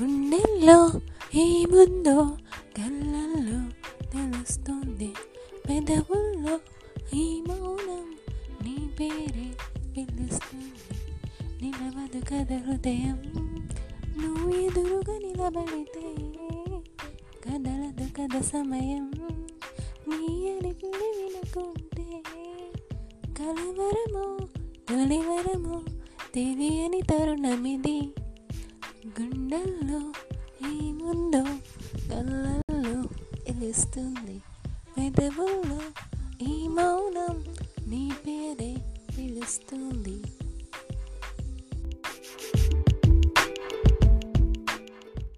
గుండెల్లో ఏముందో కళ్ళల్లో తెలుస్తుంది. పెదవుల్లో ఈ మౌనం నీ పేరే పిలుస్తుంది నిలవదు కదా హృదయం నువ్వు ఎదురుగా నిలబడితే కదలదు కథ సమయం. నీ అలిపిడి వినుకుంటే కలవరము తొలివరము తెలియని తరుణమిది. కళ్ళల్లో తెలుస్తుంది పెదవుల్లో ఈ మౌనం నీ పేరే పిలుస్తుంది